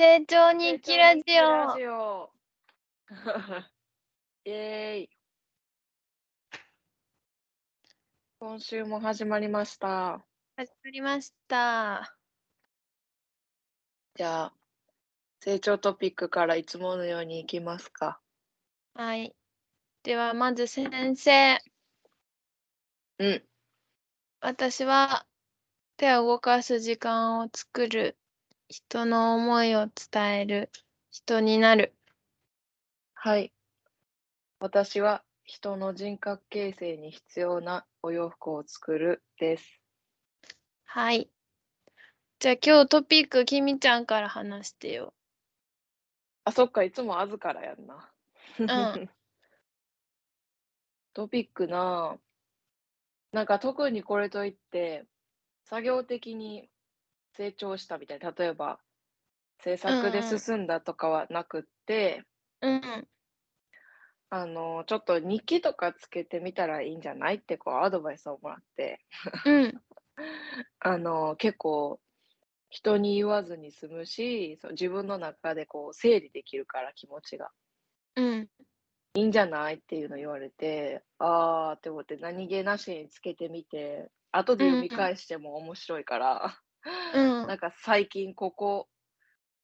成長日記ラジ成長オ日記ラジオイエーイ今週も始まりました。始まりました。じゃあ、成長トピックからいつものようにいきますか。はい。では、まず先生。うん。私は手を動かす時間を作る。人の思いを伝える。人になる。はい。私は人の人格形成に必要なお洋服を作るです。はい。じゃあ今日トピック、きみちゃんから話してよ。あ、そっか、いつもあずからやんな。うん トピックな、なんか特にこれといって、作業的に成長したみたいな、例えば、制作で進んだとかはなくって、うん。あの、ちょっと日記とかつけてみたらいいんじゃないってこうアドバイスをもらって、うん。あの、結構人に言わずに済むし、そう自分の中でこう整理できるから気持ちが。うん。いいんじゃないっていうの言われて、あーって思って何気なしにつけてみて、後で読み返しても面白いから、うん。なんか最近ここ、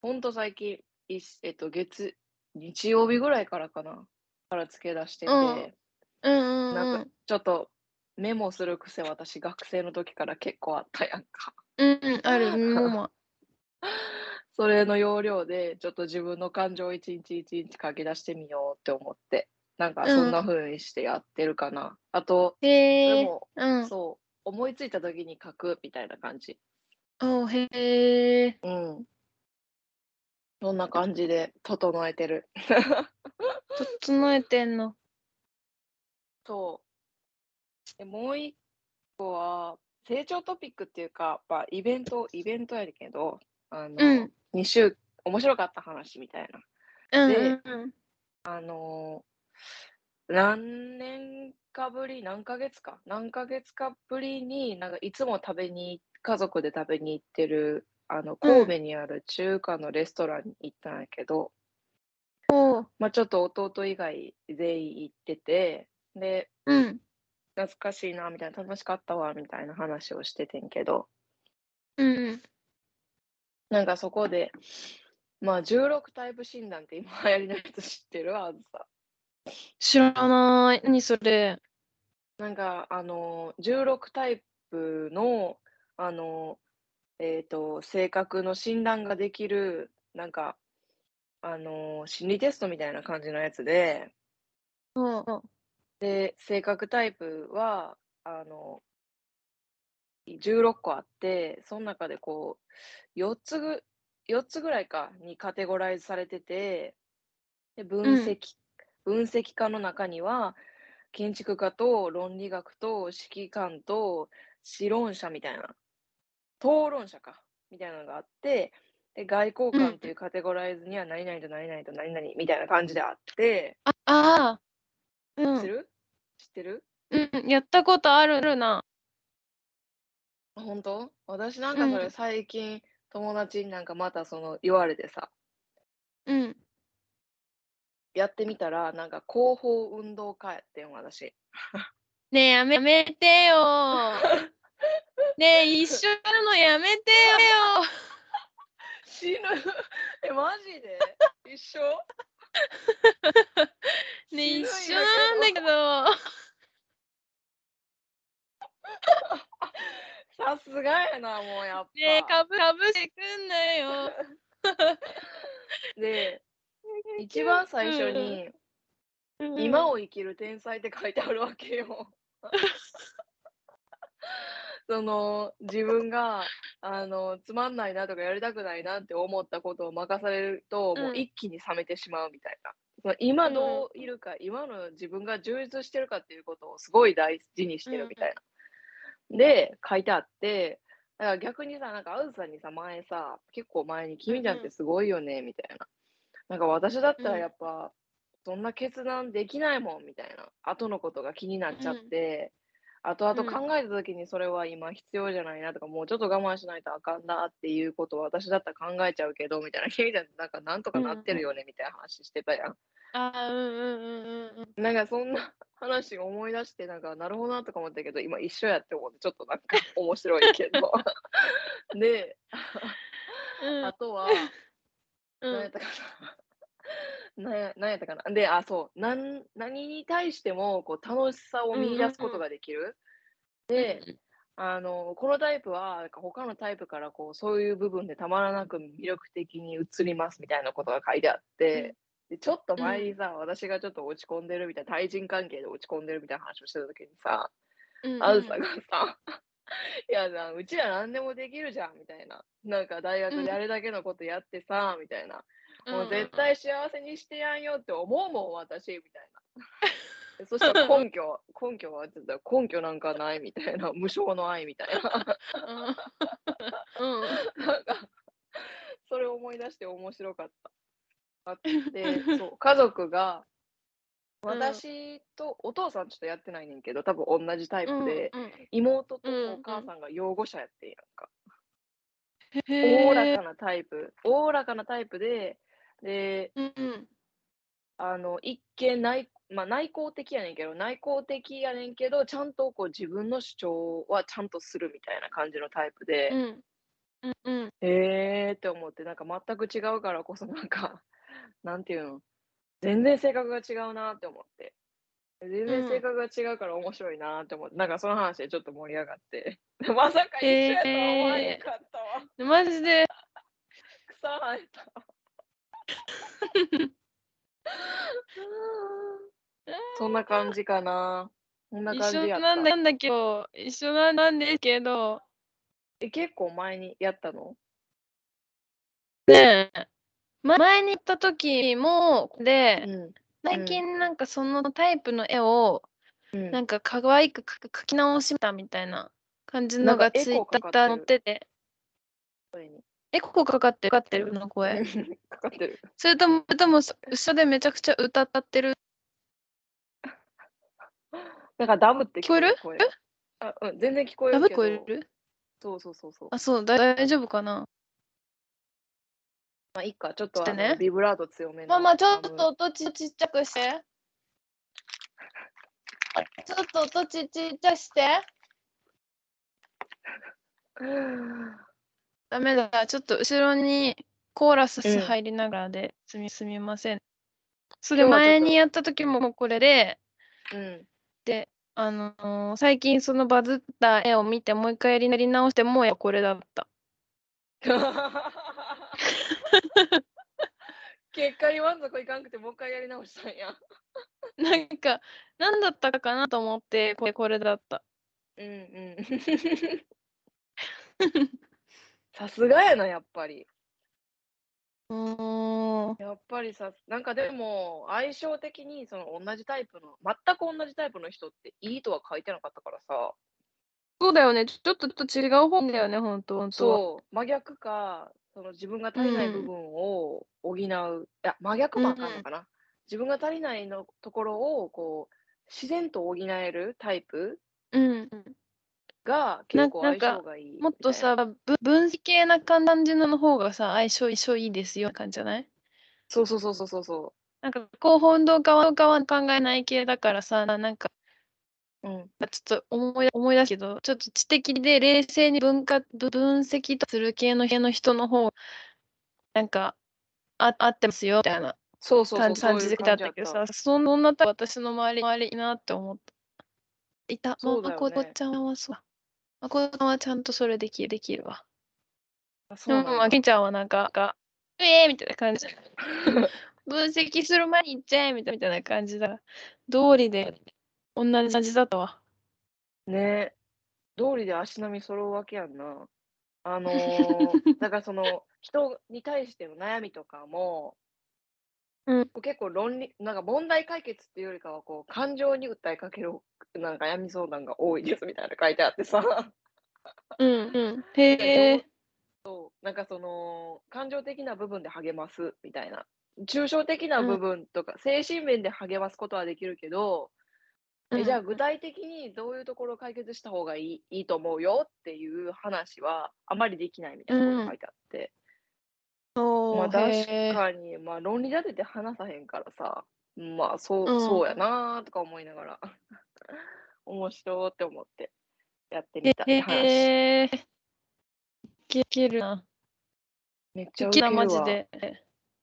ほんと最近、いしえっと、月、日曜日ぐらいからかな、からつけ出してて、うん。うんうんなんかちょっとメモする癖私学生の時から結構あったやんか。うんうんある それの要領でちょっと自分の感情を一日一日書き出してみようって思って、なんかそんな風にしてやってるかな。あと、へえでも、うん。そう、思いついた時に書くみたいな感じ。おへえうん。そんな感じで整えてる？整えてんの そう。でもう一個は、成長トピックっていうか、まあ、イベント、イベントやけど、あの、うん2週、面白かった話みたいな。うんでうんうんあの何年かぶり、何ヶ月か、何ヶ月かぶりに、なんかいつも食べに、家族で食べに行ってる、あの、神戸にある中華のレストランに行ったんやけど、おう。まあちょっと弟以外全員行ってて、で、うん。懐かしいな、みたいな、楽しかったわ、みたいな話をしててんけど、うんうん。なんかそこで、まあ16タイプ診断って今流行りのやつ知ってる？あずさ。知らない。何それ？なんか、あの、16タイプの、あの、えっと、性格の診断ができる、なんか、あの、心理テストみたいな感じのやつで、うんうん。で、性格タイプは、あの、16個あって、その中でこう、4つぐ、4つぐらいかにカテゴライズされてて、で分析、分析家の中には、建築家と論理学と指揮官と思論者みたいな、討論者か、みたいなのがあって、で外交官っていうカテゴライズには何々と何々と何々みたいな感じであって、ああーうん。知ってる？知ってる？うんやったことあるな。あ本当？私なんかそれうん。最近友達になんかまたその言われてさ、うんやってみたらなんか広報運動家やってん私。ねえやめやめてよ。ねえ一緒なのやめてよ。死ぬ。え、マジで？一緒？ねえ一緒なんだけど。さすがやな、もうやっぱ。ねえかぶかぶしてくんなよ。で、一番最初に、今を生きる天才って書いてあるわけよ。その自分があのつまんないなとかやりたくないなって思ったことを任されると、もううん一気に冷めてしまうみたいな。その今どういるか、今の自分が充実してるかっていうことをすごい大事にしてるみたいな。で、書いてあって、だから逆にさ、なんか、あずさんにさ、前さ、結構前に、君なんてすごいよね、みたいな。なんか私だったらやっぱ、そんな決断できないもん、みたいな。後のことが気になっちゃって、後々うん。考えた時にそれは今必要じゃないなとか、もうちょっと我慢しないとあかんなっていうことを私だったら考えちゃうけどみたいな、君だってなんかなんとかなってるよねみたいな話してたやん。ああ、うんうんうんうんうん。なんかそんな話を思い出して、なんかなるほどなとか思ったけど、今一緒やって思ってちょっとなんか面白いけど。で、うん。あとは、うん。なんやったかな。なんや なんやったかな。で、あ、そう、なん何に対してもこう楽しさをうん見うんうん。出すことができる。うんで、うん。あの、このタイプは、なんか他のタイプからこう、そういう部分でたまらなく魅力的に映りますみたいなことが書いてあっうん。て、で、ちょっとうん。前にさ、私がちょっと落ち込んでるみたいな、対人関係で落ち込んでるみたいな話をしてた時にさ、うんあずさうん。がさ、いやな、うちら何でもできるじゃんみたいな。なんか大うん。学であれだけのことやってさ、みたいな。もう。絶対幸せにしてやんよって思うもん、私、みたいな。でそしたら根拠は、根拠はって言ったら根拠なんかないみたいな、無償の愛みたいな。うん。うん。なんか、それを思い出して面白かった。あって、そう、家族が、うん。私とお父さんちょっとやってないねんけど、多分同じタイうんプで、うん。妹とうんうん。お母さんが養護者やってんやんか。おおら。かなタイプ、おおらかなタイプで、で、うんうん。あの、一見内まあ、内向的やねんけど、内向的やねんけど、ちゃんとこう自分の主張はちゃんとするみたいな感じのタイプうで、ん。うんうん。へえって思って、なんか全く違うからこそなんか、なんていうの、全然性格が違うなって思って。全う然性ん。格が違うから面白いなって思って、なんかその話でちょっと盛り上がって。まさか一緒やとは思わへんへかったわ。え。マジで？草生えた。そんな感じかな。そんな一感じやった。緒なんだなんだけど、一緒なんなんですけど、え、結構前にやったの？ねえ、ま前に行った時も、で、うん。最うん。近なんかそのタイプの絵を、うん。なんか可愛く描き直したみたいな感じのがツイッター載っってる。てて、それに。エコーかかってるかかってるの？声。かかってる。それとも、それとも、そ後ろでめちゃくちゃ歌ってる？なんかダムって聞こえる？声。あ、うん、全然聞こえるけど。聞こえる？そうそうそうそう。あ、そう、だ大丈夫かな？まあ、いいか。ちょっとあね。ビブラート強めのママ、ちょ。っと音ちちっちゃくして。ちょっと音ちちっちゃくして。ダメだ。ちょっと後ろにコーラスうん。入りながらですみすみません。それ前にやった時もこれで、うん。で、あのー最近そのバズった絵を見てもう一回やり直してもうやこれだった。結果に満足いかんくてもう一回やり直したんや。なんか、何だったかなと思って、これこれだった。うんうん。さすがやな、やっぱり。うーん。やっぱりさ、なんかでも、相性的にその同じタイプの、全く同じタイプの人っていいとは書いてなかったからさ、そうだよね。ちょっとちょっと違う本だよね、ほんと、ほんとは。そう、真逆か、その自分がう足りない部ん。分を補う、いや、真逆うん。もあかんのかな。自分が足りないのところを、こう、自然と補えるタイプうん。が結構相性か、がいいもっ。とさ、ぶ分析系な感じの方がさ、相性、相性いいですよ、感じじゃない？そうそうそうそうそうそなんか、広報運動側側考えない系だからさ、なんか、う。うん。ちょっと思い思い出すけど、ちょっと知的で冷静に分化ぶ分析とする系の系の人の方、なんか、あ合ってますよ、みたいなそうそうそう、感じでだっ感じやった。たけどさ、そんなタイプ私の周り周りいいなって思った。いた、そうね。こちゃんはそう。まこちゃんはちゃんとそれできる、できるわ。そうだ。けんちゃんはなんか、かえーみたいな感じ。分析する前に言っちゃえみたいな感じだ。通りで同じ味だったわ。ね通りで足並み揃うわけやんな。あのー、だからその人に対しての悩みとかも、うん。結構論理、なんか問題解決っていうよりかは、こう、感情に訴えかける、なんか闇相談が多いですみたいな書いてあってさ、うんうん。へでえ。どうなんかその、感情的な部分で励ますみたいな。抽象的なうん部分とか、精神面で励ますことはできるけど、え、じゃあうん。具体的にどういうところを解決した方がいいいいと思うよっていう話はあまりできないみたいなことうん。書いてあって。おお、まあ、確。かに、まあ、論理立てて話さへんからさ、まあ、そううそうやん。なとか思いながら、面白って思ってやってへみたって話。え。いけいけるな。めっちゃウウケるわ。マジで。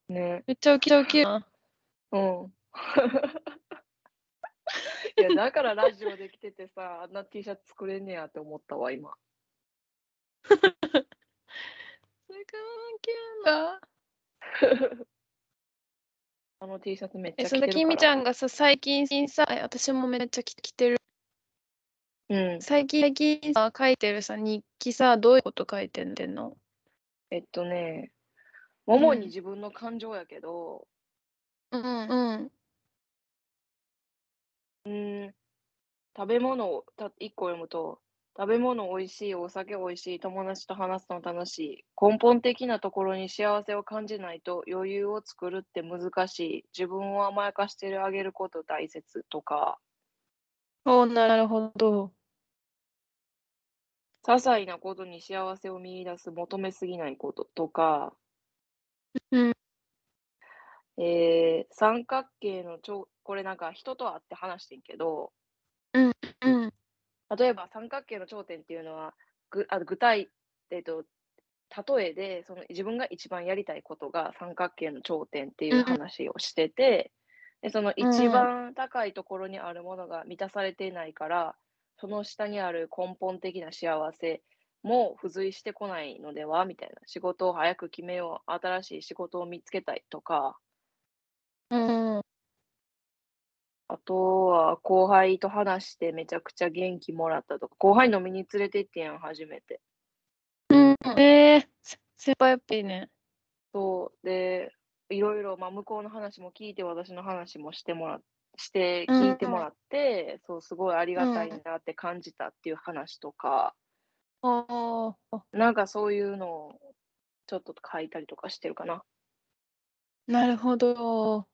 ね。めっちゃウケるな。うん。いや、だからラジオできててさ、あんな T シャツ作れんねやって思ったわ、今。それからウケるんだ。あの T シャツめっちえ、ゃそのきみち着てるから。ゃんがさ、最近さ、え私もめっちゃ着着てる。うん。最近最近さ、書いてるさ、日記さ、どういうこと書いてんの？えっとね、うん。主に自分の感情やけど、うんうん。うーん、食べ物をた1個読むと、食べ物美味しい、お酒美味しい、友達と話すの楽しい。根本的なところに幸せを感じないと余裕を作るって難しい。自分を甘やかしてあげること大切とか、おなるほど。些細なことに幸せを見出す、求めすぎないこととか、うん。えー三角形の頂これなんか人と会って話してんけど、うんうん。例えば三角形の頂点っていうのは、ぐあ具体、えっと、例えでその自分が一番やりたいことが三角形の頂点っていううん話をしてて、でそのう一ん。番高いところにあるものが満たされていないから、その下にある根本的な幸せも付随してこないのではみたいな。仕事を早く決めよう。新しい仕事を見つけたいとか、うん。あとは後輩と話してめちゃくちゃ元気もらったとか、後輩飲みに連れて行ってんやん、初めて。うん。えー、せ先輩やっぱいいね。そう。で、いろいろ、まあ、向こうの話も聞いて、私の話もしてもらして、うん聞いてもらって、そう、すごいありがたいうん。なって感じたっていう話とか、ああ、なんかそういうのをちょっと書いたりとかしてるかな。なるほど。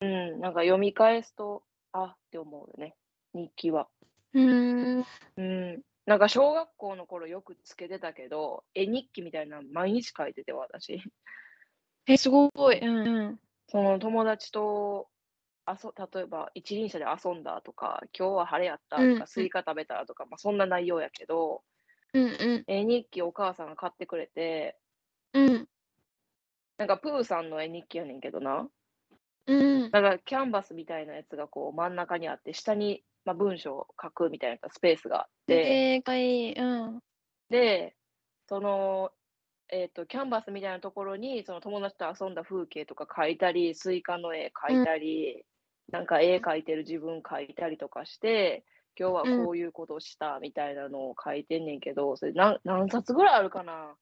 うん、なんか読み返すと、あって思うよね、日記は。うーん。うん。なんか小学校の頃よくつけてたけど、絵日記みたいなの毎日書いてて、私。え、すごい。うんうん。その友達と、あそ例えば一輪車で遊んだとか、今日は晴れやったうんとか、スイカ食べたとか、まあ、そんな内容やけど、うんうん。絵日記お母さんが買ってくれて、うん。なんかプーさんの絵日記やねんけどな。うん。なんかキャンバスみたいなやつがこう真ん中にあって、下に、まあ、文章を書くみたいなスペースがあって、えー、かわいい。うん。で、その、えっと、キャンバスみたいなところに、その友達と遊んだ風景とか描いたり、スイカの絵描いたり、なんか絵描いてる自分描いたりとかして、今日はこういうことをしたみたいなのを書いてんねんけど、それ何何冊ぐらいあるかな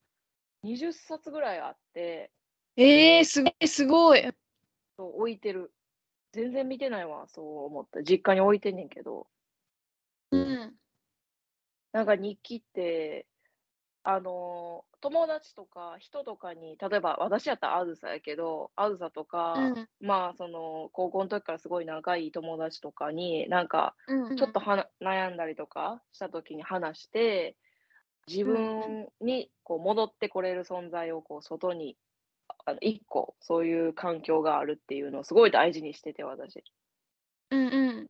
?20 冊ぐらいあって、えー、すごい、すごい。置いてる。全然見てないわ、そう思った。実家に置いてんねんけど。うん。なんか日記って、あのー友達とか人とかに、例えば私やったらあずさやけど、あずさとか、うん。まあその高校の時からすごい仲いい友達とかに、なんかうん。ちょっとはな悩んだりとかした時に話して、自分にこう戻ってこれる存在をこう外に、あの一個そういう環境があるっていうのをすごい大事にしてて、私。うんうん。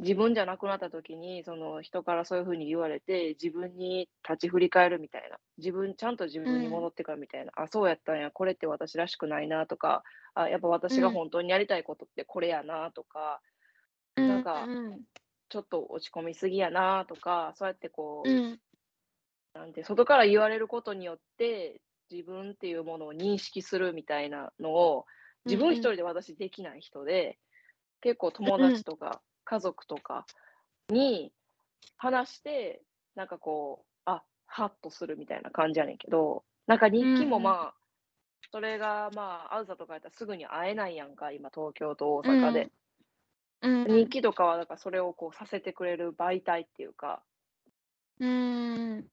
自分じゃなくなった時に、その人からそういう風に言われて、自分に立ち振り返るみたいな。自分、ちゃんと自分に戻ってからみたいな。あ、そうやったんや、これって私らしくないなとか、あ、やっぱ私が本当にやりたいことってこれやなとか、なんかうん。ちょっと落ち込みすぎやなとか、そうやってこう、うん。なんて、外から言われることによって、自分っていうものを認識するみたいなのを、自分一人で私できない人で、結構友達とか家族とかに話して、なんかこう、あ、ハッとするみたいな感じやねんけど、なんか日記もうんうんまあ、それがまあ、あずさとかやったらすぐに会えないやんか、今東京と大阪で。うん。日記とかはだからそれをこうさせてくれる媒体っていうか、うん。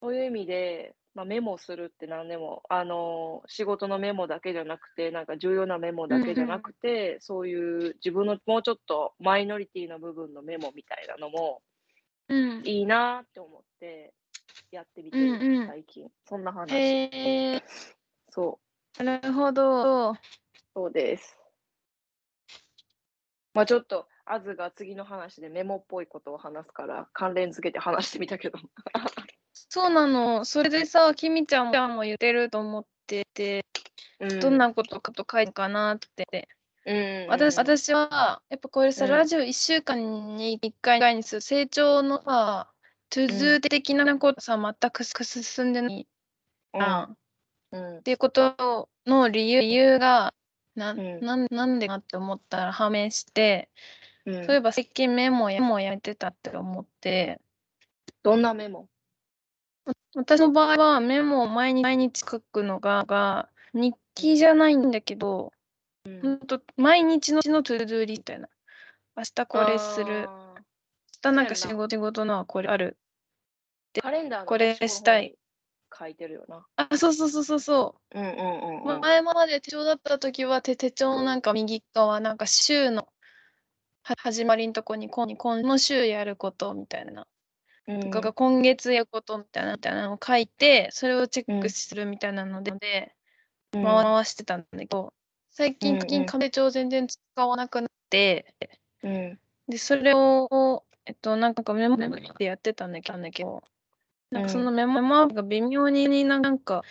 そういう意味で、まあ、メモするって何でも、あの、仕事のメモだけじゃなくて、なんか重要なメモだけじゃなくて、そういう自分のもうちょっとマイノリティの部分のメモみたいなのもうん。いいなって思ってやってみてる、うんうん最近。そんな話。へえ。そう、なるほど。そうです。まあちょっと、アズが次の話でメモっぽいことを話すから、関連付けて話してみたけど。そうなの。それでさ、きみちゃんも言ってると思ってて、うん、どんなことかと書いたかなって。うん。私私は、やっぱこれさ、うん。ラジオ1週間に1回にする。成長のさ、トゥズー的なことさ、全く進んでない。な、うん、っていうことの理由理由がな,、ん。なんなんでかって思ったら判明して、うん、そういえば最近メモやメモやめてたって思って、どんなメモ？私の場合はメモを毎日毎日書くのがが日記じゃないんだけど、うんほんと毎日のトゥードゥーリストやな。明日これする。あ明日なんか仕事仕事のはこれある。ーカレンダーのこれしたい書いてるよな。あ、そうそうそうそうそう。うんうんうんうん。前まで手帳だった時は手手帳のなんか右側なんか週のは始まりのとこに今今の週やることみたいな、うんとか今月やることみたいなみたいなのを書いてそれをチェックするみたいなので,、でうん。回回してたんだけど最近うんうん。最近手帳全然使わなくなってうん。でそれをえっとなんかメモメモでやってたんだけどなんかそのメモメモアプリが微妙になんか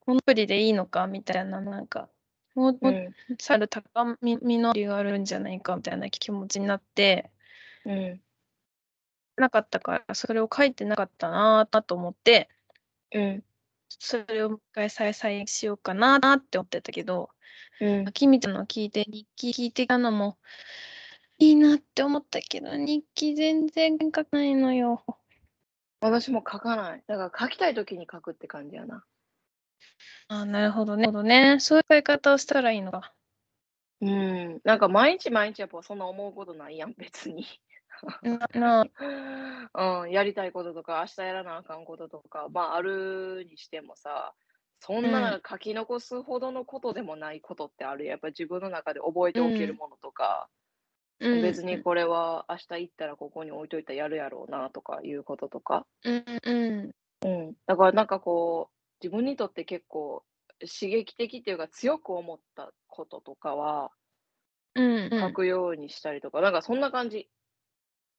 このアプリでいいのかみたいななんかもうもううんさる高みみのりがあるんじゃないかみたいな気持ちになってうんなかったからそれを書いてなかったなぁと思ってうんそれをもう一回再再しようかなーって思ってたけどうんきみちゃんの聞いて日記聞いてたのもいいなって思ったけど日記全然書かないのよ。私も書かない。だから書きたいときに書くって感じやな。あなるほどね。なるほどねそういう書き方をしたらいいのか。うん。なんか毎日毎日やっぱそんな思うことないやん、別に。なな うん、やりたいこととか、明日やらなあかんこととか、まああるにしてもさ、そんな書き残すほどのことでもないことってあるやっぱ自分の中で覚えておけるものとか、うん。別にこれは明日行ったらここに置いといたらやるやろうなとかいうこととか。うんうん。うん。だからなんかこう、自分にとって結構刺激的っていうか強く思ったこととかはうんうん。書くようにしたりとか、なんかそんな感じ。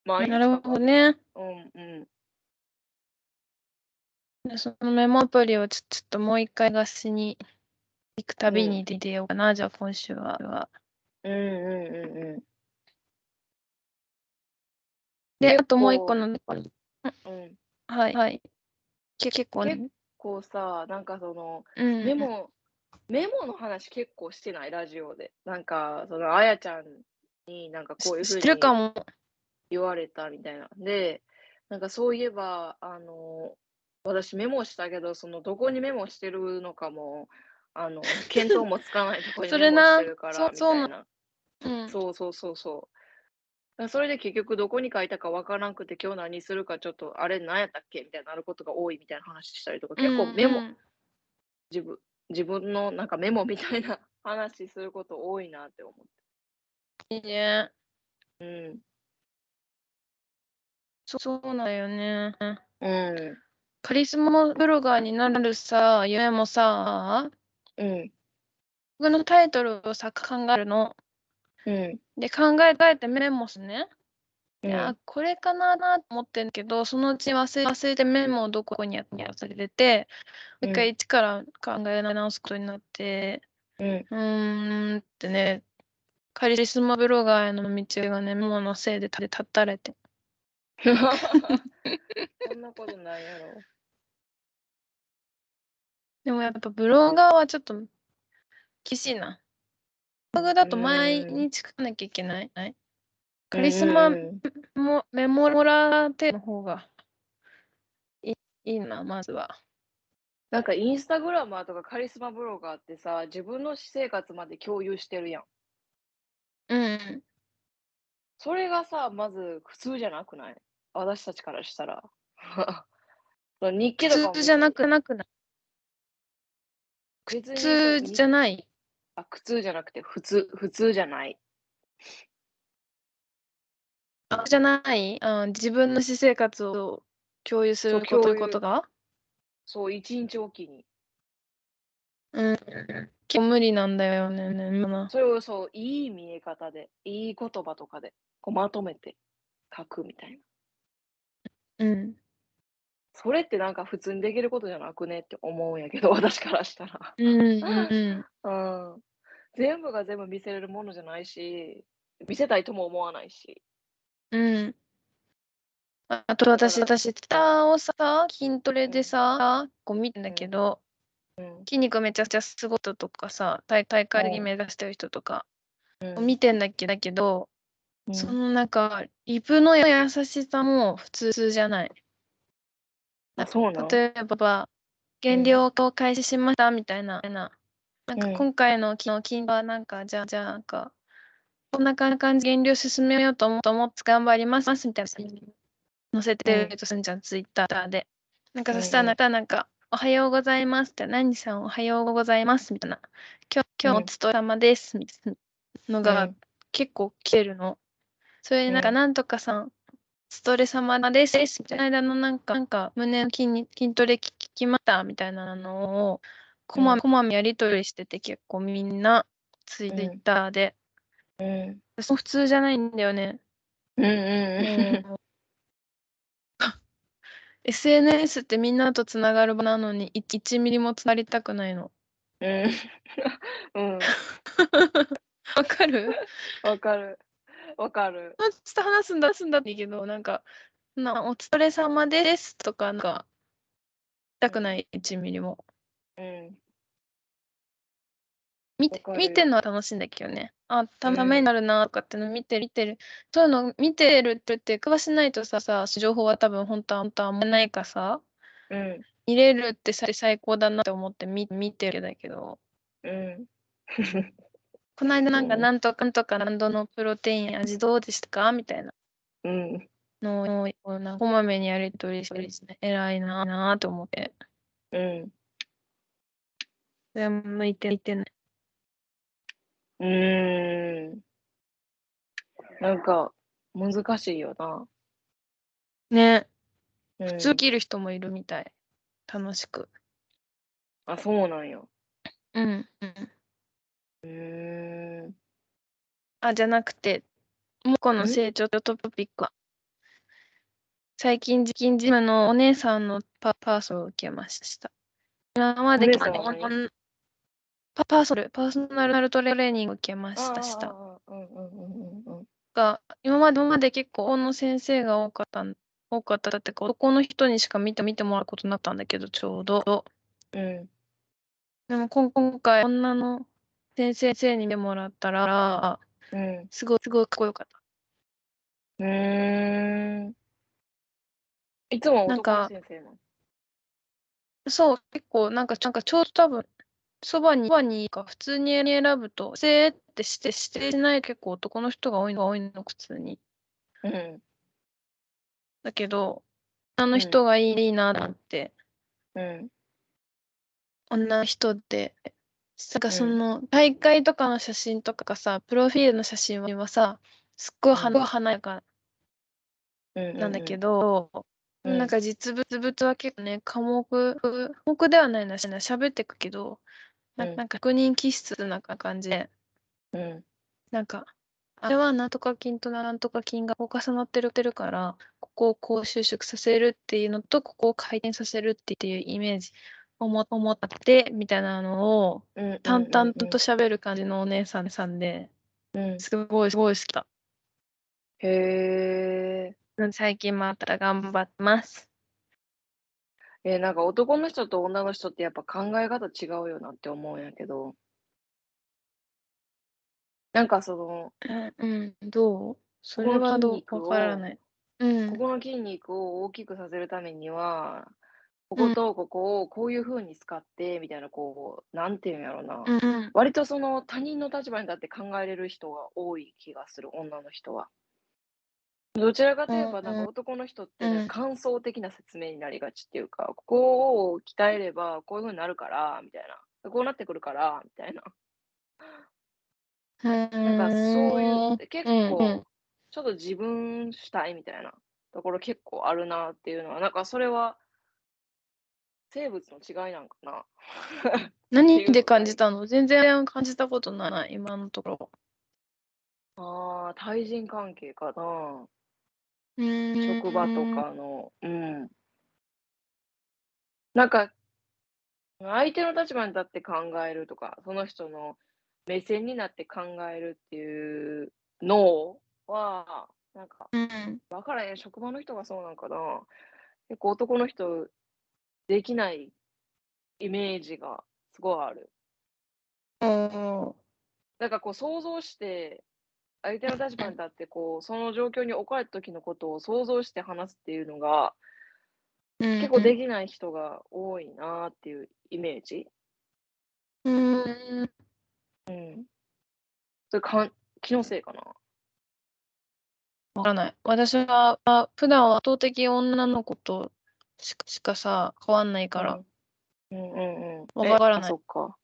毎日なるほどね。うんうん。でそのメモアプリをちょちょっともう一回合しに行くたびに出ようかな、じゃあ今週は。はうんうんうんうん。で、結あともう一個構の、うん。はいはい。け結構ね結。こうさ、なんかその、うん、メモ、メモの話結構してない、ラジオで。なんか、その、あやちゃんになんかこういうふ知うにってるかも。言われたみたいな。で、なんかそういえば、あの、私メモしたけど、その、どこにメモしてるのかも、あの、見当もつかないところにそメモしてるから、みそうそうたいな。うん、そうそうそうそう。それで結局どこに書いたかわからなくて今日何するかちょっとあれ何やったっけ？みたいになることが多いみたいな話したりとか結構メモ、うんうん自分自分のなんかメモみたいな話すること多いなって思っいいね。て。うん。そそうだよね。うん。カリスマブロガーになるさ、夢もさ、うん。僕のタイトルをさ、考えるの。うん。で、考えててメモすね。うん。いや、これかなと思ってんけど、そのうち忘れ忘れてメモをどこにやって忘れて、もう一回一から考え直すことになって、うん。うーんってね、カリスマブロガーへの道がね、メモのせいで立立たれて。そんなことないやろ。でもやっぱブロガーはちょっと厳しいな。ブログだと毎うん日書かなきゃいけない？カリスマうんもメモラーテの方がいいいいな、まずは。なんかインスタグラマーとかカリスマブロガーってさ、自分の私生活まで共有してるやん。うん。それがさ、まず普通じゃなくない？私たちからしたら。日記とかも苦痛じゃなくなくない別に苦痛じゃないあ、苦痛じゃなくて、普通、普通じゃない。あじゃない？あ自分の私生活を共有すること共有ことが？そう、一日おきに。うん。結構無理なんだよね。それをそう、いい見え方で、いい言葉とかで、こうまとめて書くみたいな。うん。それってなんか普通にできることじゃなくねって思うんやけど、私からしたら。うんうんうん。全部が全部見せれるものじゃないし、見せたいとも思わないし。うん。うん。ああと私、私、ツターをさ、筋トレでさ、こう見てんだけど、うん。筋肉めちゃくちゃすごい人とかさ、大大会うん目指してる人とか、うん見てんだけだけど、うんそのなんか、リプの優しさも普通じゃない。あ、そうなん例えば、減量を開始しましたみたいな、なんかうん今回の昨日金はなんか、じゃあ、じゃあなんか、こんな感じで減量進めようと思と思って頑張りますみたいな載せてるとすんじゃん、ツイッターで。なんかそしたらなんか、おはようございますって、何さんおはようございますみたいな。今日、今日もお疲れ様ですみたいなのが結構来てるの。それでなんか、うんなんとかさん、ストレ様です。みたいな間のなんか、なんか胸の筋に筋トレ聞きましたみたいなのを、こまうんこまめやり取りしてて結構みんなツイッターで。うん。そう普通じゃないんだよね。うんうんもう SNS ってみんなとつながる場なのにい1ミリもつながりたくないの。うん。うん。わかる？わかる。わかる。ちょっと話すんだ、話すんだっていいけど、なんか、なお疲れ様ですとか、なんか、たくない、1ミリも。うん。見て見てるのは楽しいんだけどね。あ、ためになるなとかっての見てる、見てる。そういうの見てるって言って、詳しないとさ、さ、情報は多分本当は本当はあんまないからさ、うん。見れるってさ最高だなって思って見見てるんだけど、うん。この間なんかうんなんとかなんとか何度のプロテイン味どうでしたかみたいなうん。のをなこまめにやり取りしてるしね、偉いなぁと思って。うん。それも向いて向いてない。うーん。なんか、難しいよな。ね、うん、普通切る人もいるみたい。楽しく。あ、そうなんや。うん。うんうーん。あ、じゃなくて、もうこのん？成長トピックは、最近、時金ジムのお姉さんのパパーソルを受けました。今までお姉さんは何？おんパパーソル、パーソナルトレーニングを受けました。が今まで今まで結構、女の先生が多かったん、多かったってか、男の人にしか見て見てもらうことになったんだけど、ちょうど。うん。でも今今回、女の先生に見てもらったら、うん。すごい、すごいかっこよかった。うーん。いつも男のなんか先生なのそう、結構、なんか、なんかちょうど多分、そばに、そばにいいか、普通に選ぶと、せーってして、しない結構男の人が多いのが多いの、普通に。うん。だけど、女の人がいい,、なって、うん。女の人って、なんかその、大会とかの写真とかがさ、プロフィールの写真はさ、すっごい華やかうん。なんだけど、うん。なんか実物物は結構ね、科目、科目ではないな、しな喋ってくけど、なうん。なんか確認気質な感じで、うん。なんか、あれはなんとか筋となんとか筋が重なってるってるから、ここをこう収縮させるっていうのと、ここを回転させるっていうイメージ思って、みたいなのをうん。淡々と喋る感じのお姉さんさんで、うん。すごいすごい好きだ。へえ。最近また頑張ってます。えーなんか男の人と女の人ってやっぱ考え方違うよなって思うんやけど、なんかその、うん、どう？それはどう？わからない。うんこ。この筋肉を大きくさせるためには、こことここをこういう風に使って、みたいな、こう、なんていうんやろな。うんうん。割とその他人の立場に立って考えれる人が多い気がする、女の人は。どちらかといえば、うんなんか男の人ってね、うん感想的な説明になりがちっていうか、ここを鍛えればこういう風になるから、みたいな。こうなってくるから、みたいな。なんかそういう、結うん構、うんちょっと自分主体みたいなところ結構あるなっていうのは、なんかそれは生物の違いなんかな。何で感じたの？全然感じたことない、今のところ。ああ、対人関係かな。職職場と。かの、うん。なんか、相手の立場に立って考えるとか、その人の目線になって考えるっていうのは、なんか、うん。わからへん、職場の人がそうなんかな。結構男の人、できないイメージがすごいある。うん。なんかこう想像して、相手の立場に立ってこう、その状況に置かれた時のことを想像して話すっていうのが、結構できない人が多いなっていうイメージ。うん。うん。それかん気のせいかな。わからない。私は、あ普段は圧倒的女の子としかしかさ、変わんないから。うんうんうん。わからないえあそっか。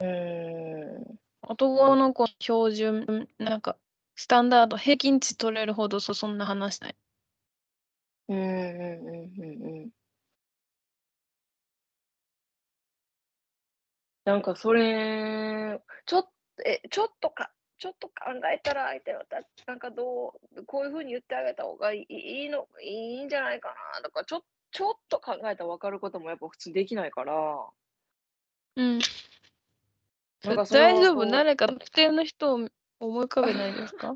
うーん。男の子の標準、なんか、スタンダード、平均値取れるほどそそんな話しない。うんうんうんうんうん。なんかそれ、ちょっと、え、ちょっとか、ちょっと考えたら相手のたなんかどう、こういう風に言ってあげた方がいいの、いいんじゃないかなとか、ちょちょっと考えたら分かることもやっぱ普通できないから、うん。なんか大丈夫誰か特定の人を思い浮かべないですか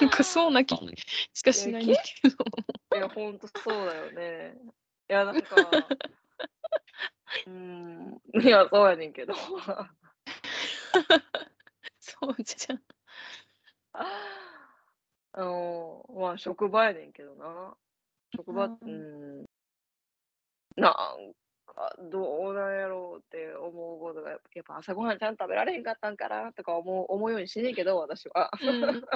なんかそうな気しかしないんだけど。いや、ほんとそうだよね。いや、なんか、うーん、いや、そうやねんけど。そうじゃん。あの、まあ、職場やねんけどな。職場、ううんん、なんか、どうなんやろうって思うことが、やっぱ朝ごはんちゃんと食べられへんかったんかなとか思う思うようにしねえけど、私は。うん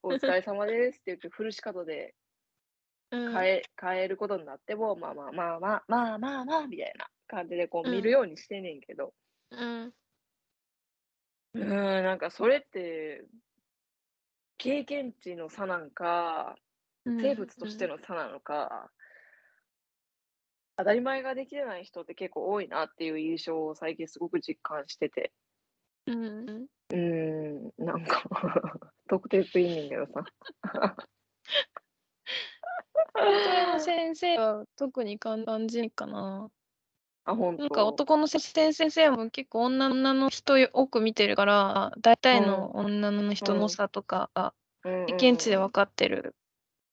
お疲れ様ですって言って、フルシカトでうん。変え変えることになっても、まあまあまあまあまあまあまあみたいな感じでこううん。見るようにしてんねんけど、うん。うーん、なんかそれって、経験値の差なんか、生物としての差なのか、当たり前ができてない人って結構多いなっていう印象を最近すごく実感してて、うん。うんうーん、なんか 特定ついんねんけどさ。先生は特に感じかな。あ、ほんなんかと。男の先生も結構女の人多く見てるから、大体の女の人の差とかが経験値で分かってる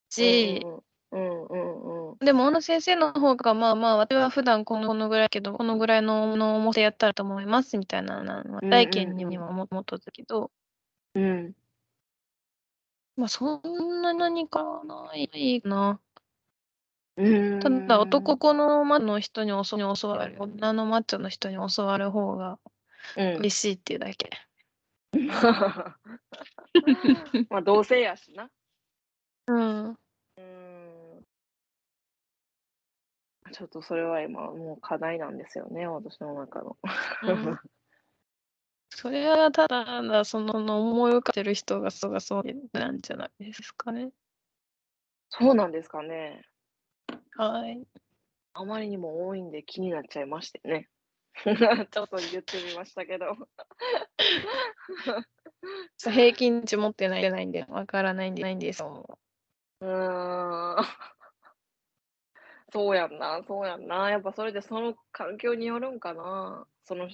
し、うんうんうんうん。でも女の先生の方がまあまあ私は普段このこのぐらいやけど、このぐらいのの重さやったらと思いますみたいなのはうん体験にももとだけど、うん。まあそんな何かないな。うん。ただ男のマッチョの人に教わる、女のマッチョの人に教わる方がうん。嬉しいっていうだけ。まあ同性やしな。うん。うん。ちょっとそれは今もう課題なんですよね、私の中の。うんそれはただそのその思い浮かべてる人がそうがそうなんじゃないですかね。そうなんですかね。はい。あまりにも多いんで気になっちゃいましてね。ちょっと言ってみましたけど。そう平均値持ってないないんで、わからないんで、ないんですよ。うーん。そうやんな、そうやんな。やっぱそれでその環境によるんかな。その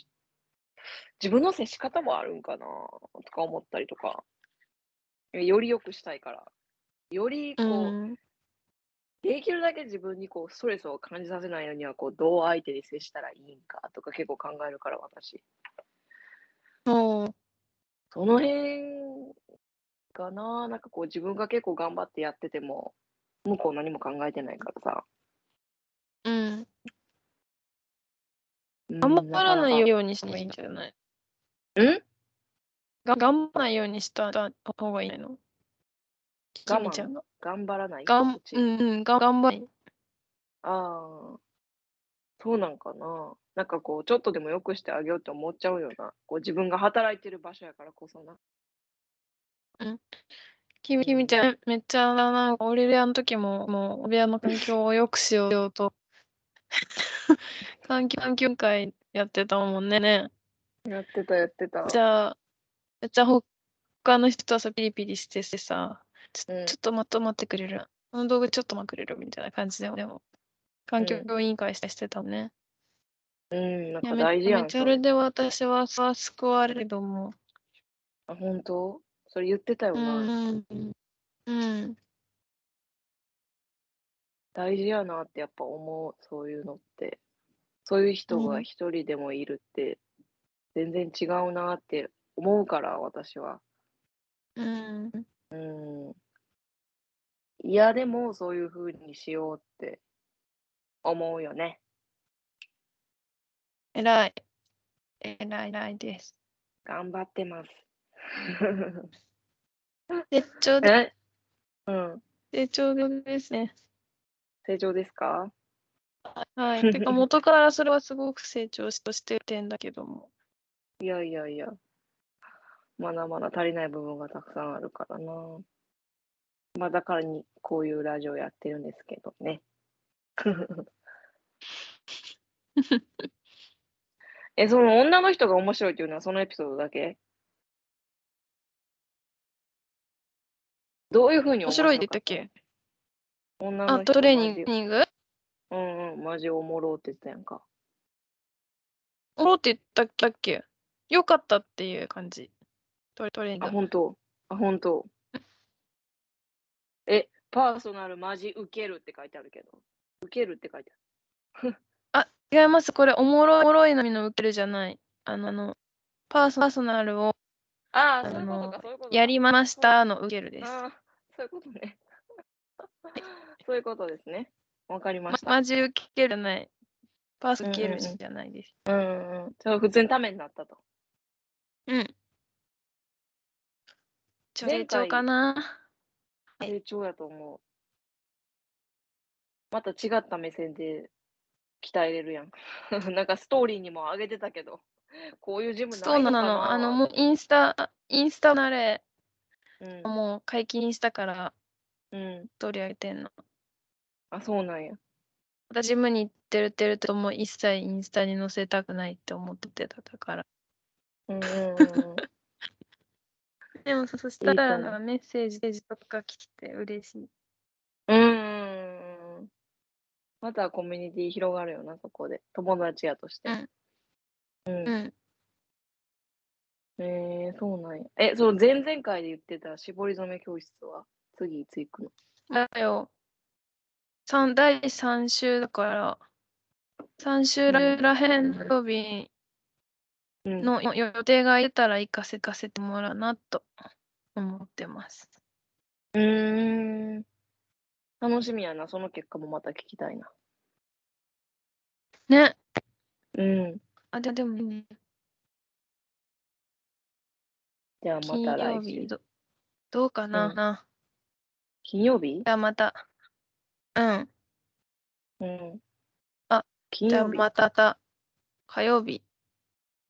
自分の接し方もあるんかなとか思ったりとか。より良くしたいから。よりこう、うん。できるだけ自分にこうストレスを感じさせないようにはこうどう相手に接したらいいんかとか結構考えるから私。そう。その辺かな。なんかこう自分が結構頑張ってやってても向こう何も考えてないからさ。うん。うん頑張らないかようにしてもいいんじゃないん？が頑張らないようにした方がいいの？きみちゃんが。頑張らない？がん、うんうん、が頑張り。ああ、そうなんかな。なんかこう、ちょっとでも良くしてあげようって思っちゃうよな。こう自分が働いてる場所やからこそな。うん。きみきみちゃん、めっちゃなんか、オリレアの時も、もう、お部屋の環境を良くしようと、環境、環境会やってたもんね。やってた、やってた。じゃあ、めっちゃ他の人とさ、ピリピリしてさ、ちょ,、ちょっとまとまってくれる。この道具ちょっと待ってくれるみたいな感じで、でも、環境委員会してたね。うん、なんか大事やん。めっちゃあれで私はさ、救われると思う。あ、本当？それ言ってたよな。うん。うん。大事やなってやっぱ思う、そういうのって。そういう人が一人でもいるって、全然違うなって思うから、私は。うん。うん。いや、でもそういう風にしようって思うよね。偉い。偉い、偉いです。頑張ってます。成長で、うん。成長ですね。成長ですか？はい。てか、元からそれはすごく成長しててんだけども。いやいやいや。まだまだ足りない部分がたくさんあるからな。まあ、だからにこういうラジオやってるんですけどね。え、その女の人が面白いっていうのはそのエピソードだけ？どういうふうに面白いって言ったっけ？女の人トレーニング？うんうん、マジおもろって言ったやんか。おもろって言ったっけ？よかったっていう感じ。トレトレング。あ、本当あ、本当え、パーソナルマジ受けるって書いてあるけど。受けるって書いてある。あ、違います。これ、おもろいおもろいのみの受けるじゃない。あの、あのパーソナルをああ、そういうことか、そういうことやりましたの受けるです。そういうことね。そういうことですね。わかりました。ま、マジ受けるじゃない。パース受けるじゃないです。うんうん。うん、普通にためになったと。うん。成長かな。成長やと思う。また違った目線で鍛えれるやん。なんかストーリーにも上げてたけど、こういうジムそうなの。あの、もうインスタ、インスタのあれ、うん、もう解禁したから、うん。取り上げてんの。あ、そうなんや。またジムに行ってるってるともう一切インスタに載せたくないって思ってたから。うんうんうん。でもそそしたらなんかメッセージとか来て嬉しい。うん。またコミュニティ広がるよな、そこで。友達やとして。うん。うん。うんえー、そうなんや。え、その前々回で言ってた絞り染め教室は？次いつ行くのだよ。三第3週だから、3週らへんの曜日の予定がいたら行かせかせてもらうなと思ってます。うーん。楽しみやな。その結果もまた聞きたいな。ね。うん。あ、ででもね。じゃあまた来週。どどうかな、うん、金曜日？じゃあまた。うん。うん。あ、金曜日じゃあまた火曜日。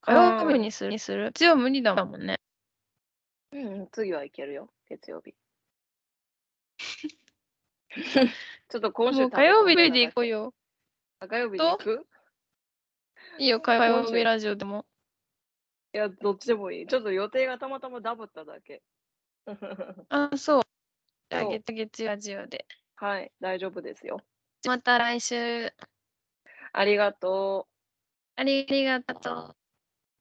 火曜日にするにする月曜無理だもんね。うん、次はいけるよ、月曜日。ちょっと今週火曜日で行こうよ。火曜日で行く？いいよ、火曜日ラジオでも。いや、どっちでもいい。ちょっと予定がたまたまダブっただけ。あ、そう。じゃあ、月月ラジオで。はい、大丈夫ですよ。また来週。ありがとう。ありがとう。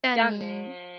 じゃあね